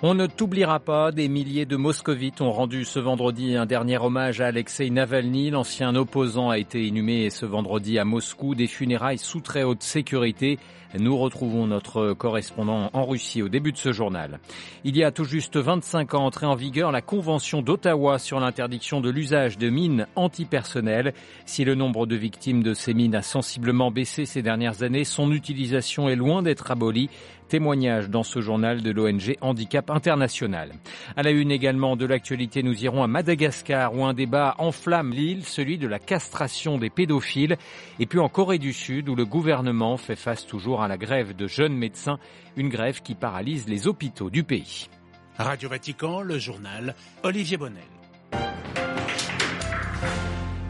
On ne t'oubliera pas, des milliers de moscovites ont rendu ce vendredi un dernier hommage à Alexei Navalny. L'ancien opposant a été inhumé ce vendredi à Moscou, des funérailles sous très haute sécurité. Nous retrouvons notre correspondant en Russie au début de ce journal. Il y a tout juste 25 ans entré en vigueur la Convention d'Ottawa sur l'interdiction de l'usage de mines antipersonnelles. Si le nombre de victimes de ces mines a sensiblement baissé ces dernières années, son utilisation est loin d'être abolie. Témoignage dans ce journal de l'ONG Handicap International. À la une également de l'actualité, nous irons à Madagascar où un débat enflamme l'île, celui de la castration des pédophiles. Et puis en Corée du Sud où le gouvernement fait face toujours à la grève de jeunes médecins, une grève qui paralyse les hôpitaux du pays. Radio Vatican, le journal Olivier Bonnel.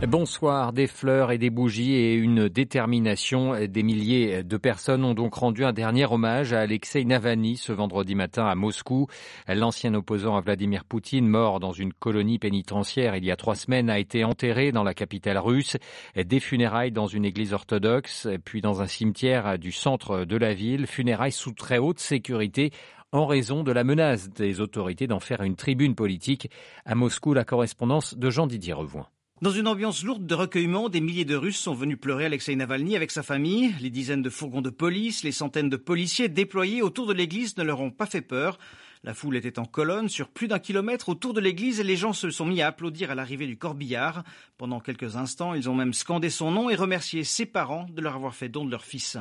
Bonsoir, des fleurs et des bougies et une détermination. Des milliers de personnes ont donc rendu un dernier hommage à Alexei Navalny ce vendredi matin à Moscou. L'ancien opposant à Vladimir Poutine, mort dans une colonie pénitentiaire il y a trois semaines, a été enterré dans la capitale russe. Des funérailles dans une église orthodoxe, puis dans un cimetière du centre de la ville. Funérailles sous très haute sécurité en raison de la menace des autorités d'en faire une tribune politique. À Moscou, la correspondance de Jean-Didier Revoin. Dans une ambiance lourde de recueillement, des milliers de Russes sont venus pleurer Alexei Navalny avec sa famille. Les dizaines de fourgons de police, les centaines de policiers déployés autour de l'église ne leur ont pas fait peur. La foule était en colonne sur plus d'un kilomètre autour de l'église et les gens se sont mis à applaudir à l'arrivée du corbillard. Pendant quelques instants, ils ont même scandé son nom et remercié ses parents de leur avoir fait don de leur fils.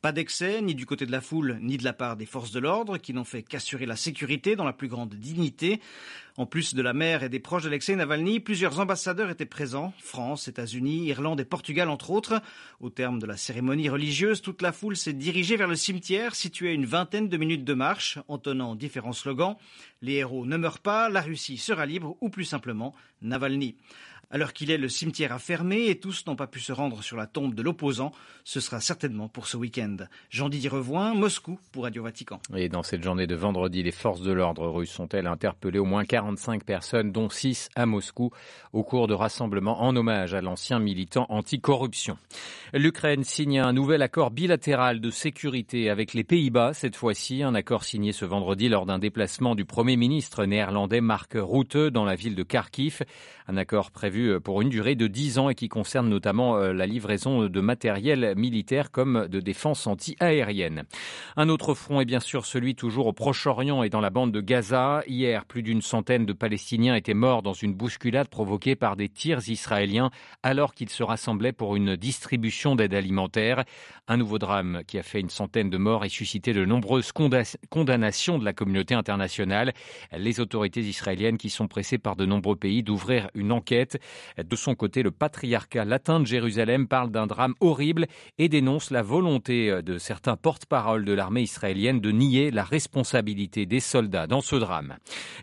Pas d'excès, ni du côté de la foule, ni de la part des forces de l'ordre, qui n'ont fait qu'assurer la sécurité dans la plus grande dignité. En plus de la mère et des proches d'Alexei Navalny, plusieurs ambassadeurs étaient présents, France, États-Unis, Irlande et Portugal entre autres. Au terme de la cérémonie religieuse, toute la foule s'est dirigée vers le cimetière situé à une vingtaine de minutes de marche, entonnant différents slogans. Les héros ne meurent pas, la Russie sera libre ou plus simplement Navalny. Alors qu'il est, le cimetière a fermé et tous n'ont pas pu se rendre sur la tombe de l'opposant. Ce sera certainement pour ce week-end. Jean-Didier Revoin, Moscou pour Radio Vatican. Et dans cette journée de vendredi, les forces de l'ordre russes ont-elles interpellé au moins 45 personnes, dont 6 à Moscou, au cours de rassemblements en hommage à l'ancien militant anticorruption. L'Ukraine signe un nouvel accord bilatéral de sécurité avec les Pays-Bas, cette fois-ci, un accord signé ce vendredi lors d'un déplacement du Premier ministre néerlandais Mark Rutte dans la ville de Kharkiv. Un accord prévu pour une durée de 10 ans et qui concerne notamment la livraison de matériel militaire comme de défense anti-aérienne. Un autre front est bien sûr celui toujours au Proche-Orient et dans la bande de Gaza. Hier, plus d'une centaine de Palestiniens étaient morts dans une bousculade provoquée par des tirs israéliens alors qu'ils se rassemblaient pour une distribution d'aide alimentaire. Un nouveau drame qui a fait une centaine de morts et suscité de nombreuses condamnations de la communauté internationale. Les autorités israéliennes qui sont pressées par de nombreux pays d'ouvrir une enquête. De son côté, le patriarcat latin de Jérusalem parle d'un drame horrible et dénonce la volonté de certains porte-parole de l'armée israélienne de nier la responsabilité des soldats dans ce drame.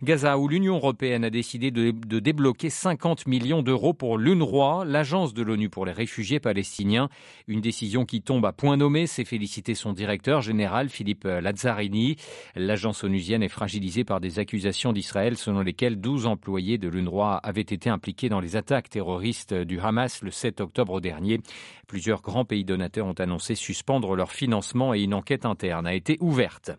Gaza, où l'Union européenne a décidé de, de débloquer 50 millions d'euros pour l'UNRWA, l'agence de l'ONU pour les réfugiés palestiniens. Une décision qui tombe à point nommé, s'est félicité son directeur général Philippe Lazzarini. L'agence onusienne est fragilisée par des accusations d'Israël selon lesquelles 12 employés de l'UNRWA avaient été impliqués dans les attaques terroristes du Hamas le 7 octobre dernier. Plusieurs grands pays donateurs ont annoncé suspendre leur financement et une enquête interne a été ouverte.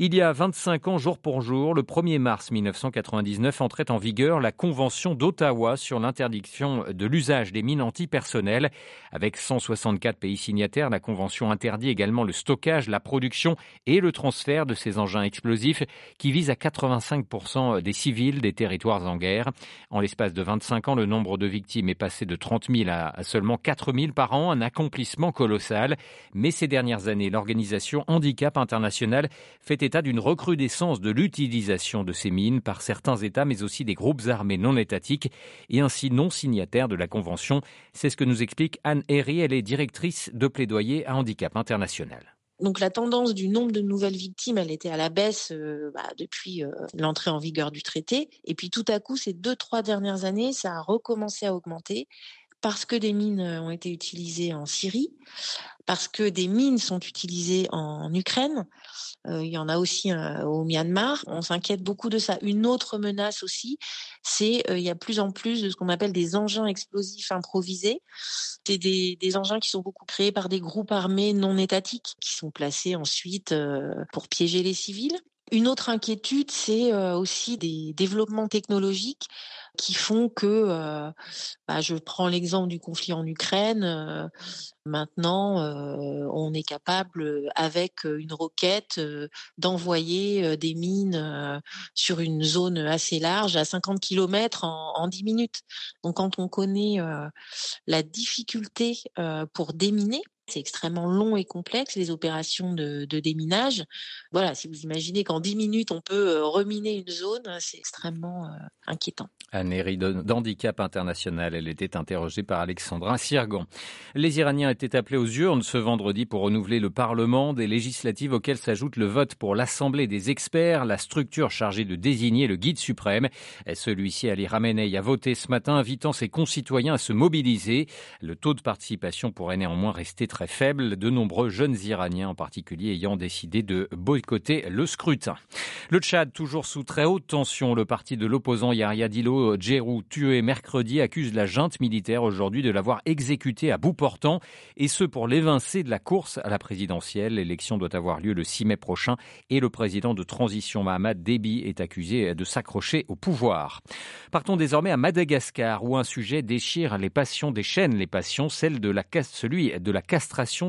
Il y a 25 ans, jour pour jour, le 1er mars 1999, entrait en vigueur la Convention d'Ottawa sur l'interdiction de l'usage des mines antipersonnelles. Avec 164 pays signataires, la Convention interdit également le stockage, la production et le transfert de ces engins explosifs qui visent à 85% des civils des territoires en guerre. En l'espace de 25 ans, le nombre de victimes est passé de 30 000 à seulement 4 000 par an, un accomplissement colossal. Mais ces dernières années, l'organisation Handicap International fait état d'une recrudescence de l'utilisation de ces mines par certains États, mais aussi des groupes armés non étatiques et ainsi non signataires de la Convention. C'est ce que nous explique Anne Herry. Elle est directrice de plaidoyer à Handicap International. Donc la tendance du nombre de nouvelles victimes, elle était à la baisse euh, bah, depuis euh, l'entrée en vigueur du traité. Et puis tout à coup, ces deux, trois dernières années, ça a recommencé à augmenter parce que des mines ont été utilisées en Syrie, parce que des mines sont utilisées en Ukraine. Euh, il y en a aussi euh, au Myanmar. On s'inquiète beaucoup de ça. Une autre menace aussi, c'est euh, il y a plus en plus de ce qu'on appelle des engins explosifs improvisés. C'est des, des, engins qui sont beaucoup créés par des groupes armés non étatiques qui sont placés ensuite pour piéger les civils. Une autre inquiétude, c'est aussi des développements technologiques qui font que, euh, bah, je prends l'exemple du conflit en Ukraine, euh, maintenant euh, on est capable avec une roquette d'envoyer des mines sur une zone assez large à 50 km en, en 10 minutes. Donc quand on connaît la difficulté pour déminer, c'est extrêmement long et complexe, les opérations de, de, déminage. Voilà, si vous imaginez qu'en 10 minutes, on peut reminer une zone, c'est extrêmement inquiétant. Annéry d'Handicap International. Elle était interrogée par Alexandra Sirgan. Les Iraniens étaient appelés aux urnes ce vendredi pour renouveler le Parlement des législatives auxquelles s'ajoute le vote pour l'Assemblée des experts, la structure chargée de désigner le guide suprême. Celui-ci, Ali Ramenei, a voté ce matin, invitant ses concitoyens à se mobiliser. Le taux de participation pourrait néanmoins rester très faible, de nombreux jeunes Iraniens en particulier ayant décidé de boycotter le scrutin. Le Tchad, toujours sous très haute tension, le parti de l'opposant Yahya Dilo Djerou, tué mercredi, accuse la junte militaire aujourd'hui de l'avoir exécuté à bout portant, et ce pour l'évincer de la course à la présidentielle. L'élection doit avoir lieu le 6 mai prochain, et le président de transition Mahamad Déby est accusé de s'accrocher au pouvoir. Partons désormais à Madagascar, où un sujet déchire les passions, déchaîne les passions, celle de la, celui de la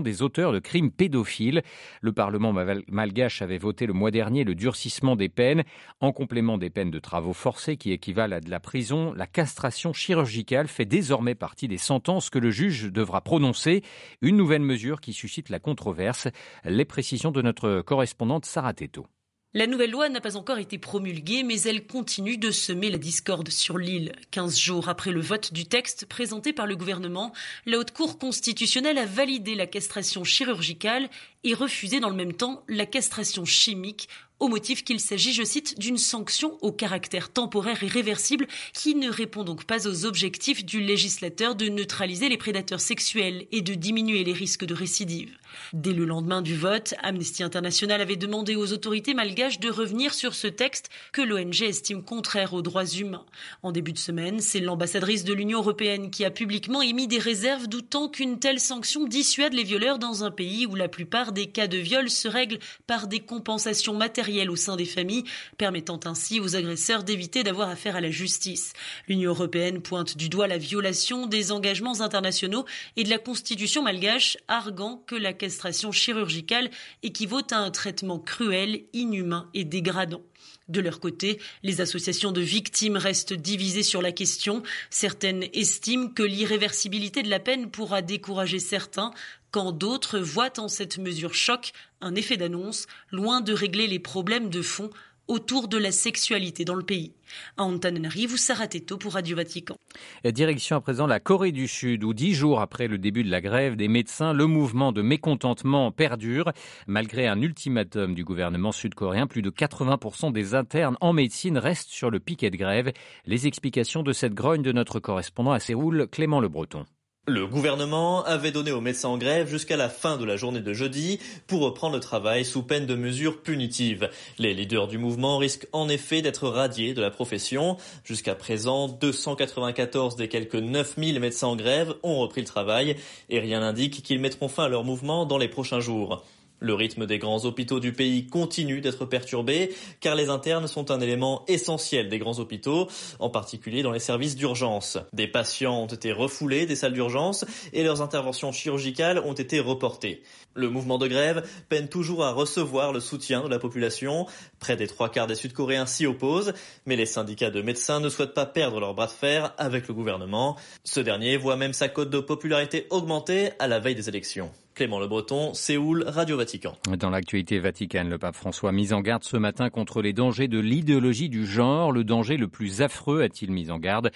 des auteurs de crimes pédophiles. Le Parlement malgache avait voté le mois dernier le durcissement des peines, en complément des peines de travaux forcés qui équivalent à de la prison, la castration chirurgicale fait désormais partie des sentences que le juge devra prononcer. Une nouvelle mesure qui suscite la controverse. Les précisions de notre correspondante Sarah Teto. La nouvelle loi n'a pas encore été promulguée, mais elle continue de semer la discorde sur l'île. Quinze jours après le vote du texte présenté par le gouvernement, la Haute Cour constitutionnelle a validé la castration chirurgicale et refusé dans le même temps la castration chimique au motif qu'il s'agit, je cite, d'une sanction au caractère temporaire et réversible qui ne répond donc pas aux objectifs du législateur de neutraliser les prédateurs sexuels et de diminuer les risques de récidive. Dès le lendemain du vote, Amnesty International avait demandé aux autorités malgaches de revenir sur ce texte que l'ONG estime contraire aux droits humains. En début de semaine, c'est l'ambassadrice de l'Union européenne qui a publiquement émis des réserves doutant qu'une telle sanction dissuade les violeurs dans un pays où la plupart des cas de viol se règlent par des compensations matérielles au sein des familles, permettant ainsi aux agresseurs d'éviter d'avoir affaire à la justice. L'Union européenne pointe du doigt la violation des engagements internationaux et de la constitution malgache, arguant que la castration chirurgicale équivaut à un traitement cruel, inhumain et dégradant. De leur côté, les associations de victimes restent divisées sur la question. Certaines estiment que l'irréversibilité de la peine pourra décourager certains, quand d'autres voient en cette mesure choc un effet d'annonce, loin de régler les problèmes de fond autour de la sexualité dans le pays. À Antananarivo, Sarateto pour Radio Vatican. Direction à présent la Corée du Sud, où dix jours après le début de la grève des médecins, le mouvement de mécontentement perdure. Malgré un ultimatum du gouvernement sud-coréen, plus de 80% des internes en médecine restent sur le piquet de grève. Les explications de cette grogne de notre correspondant à Séoul, Clément Le Breton. Le gouvernement avait donné aux médecins en grève jusqu'à la fin de la journée de jeudi pour reprendre le travail sous peine de mesures punitives. Les leaders du mouvement risquent en effet d'être radiés de la profession. Jusqu'à présent, 294 des quelques 9000 médecins en grève ont repris le travail et rien n'indique qu'ils mettront fin à leur mouvement dans les prochains jours. Le rythme des grands hôpitaux du pays continue d'être perturbé car les internes sont un élément essentiel des grands hôpitaux, en particulier dans les services d'urgence. Des patients ont été refoulés des salles d'urgence et leurs interventions chirurgicales ont été reportées. Le mouvement de grève peine toujours à recevoir le soutien de la population. Près des trois quarts des Sud-Coréens s'y opposent, mais les syndicats de médecins ne souhaitent pas perdre leur bras de fer avec le gouvernement. Ce dernier voit même sa cote de popularité augmenter à la veille des élections. Clément Le Breton, Séoul, Radio Vatican. Dans l'actualité vaticane, le pape François mis en garde ce matin contre les dangers de l'idéologie du genre. Le danger le plus affreux a-t-il mis en garde?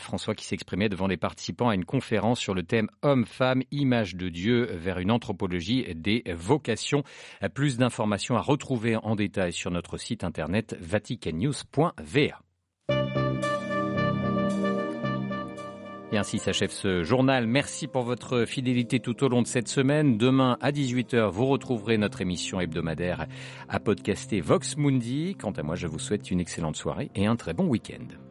François qui s'exprimait devant les participants à une conférence sur le thème Homme-Femme, image de Dieu vers une anthropologie des vocations. Plus d'informations à retrouver en détail sur notre site internet vaticannews.va. Ainsi s'achève ce journal. Merci pour votre fidélité tout au long de cette semaine. Demain à 18h, vous retrouverez notre émission hebdomadaire à podcaster Vox Mundi. Quant à moi, je vous souhaite une excellente soirée et un très bon week-end.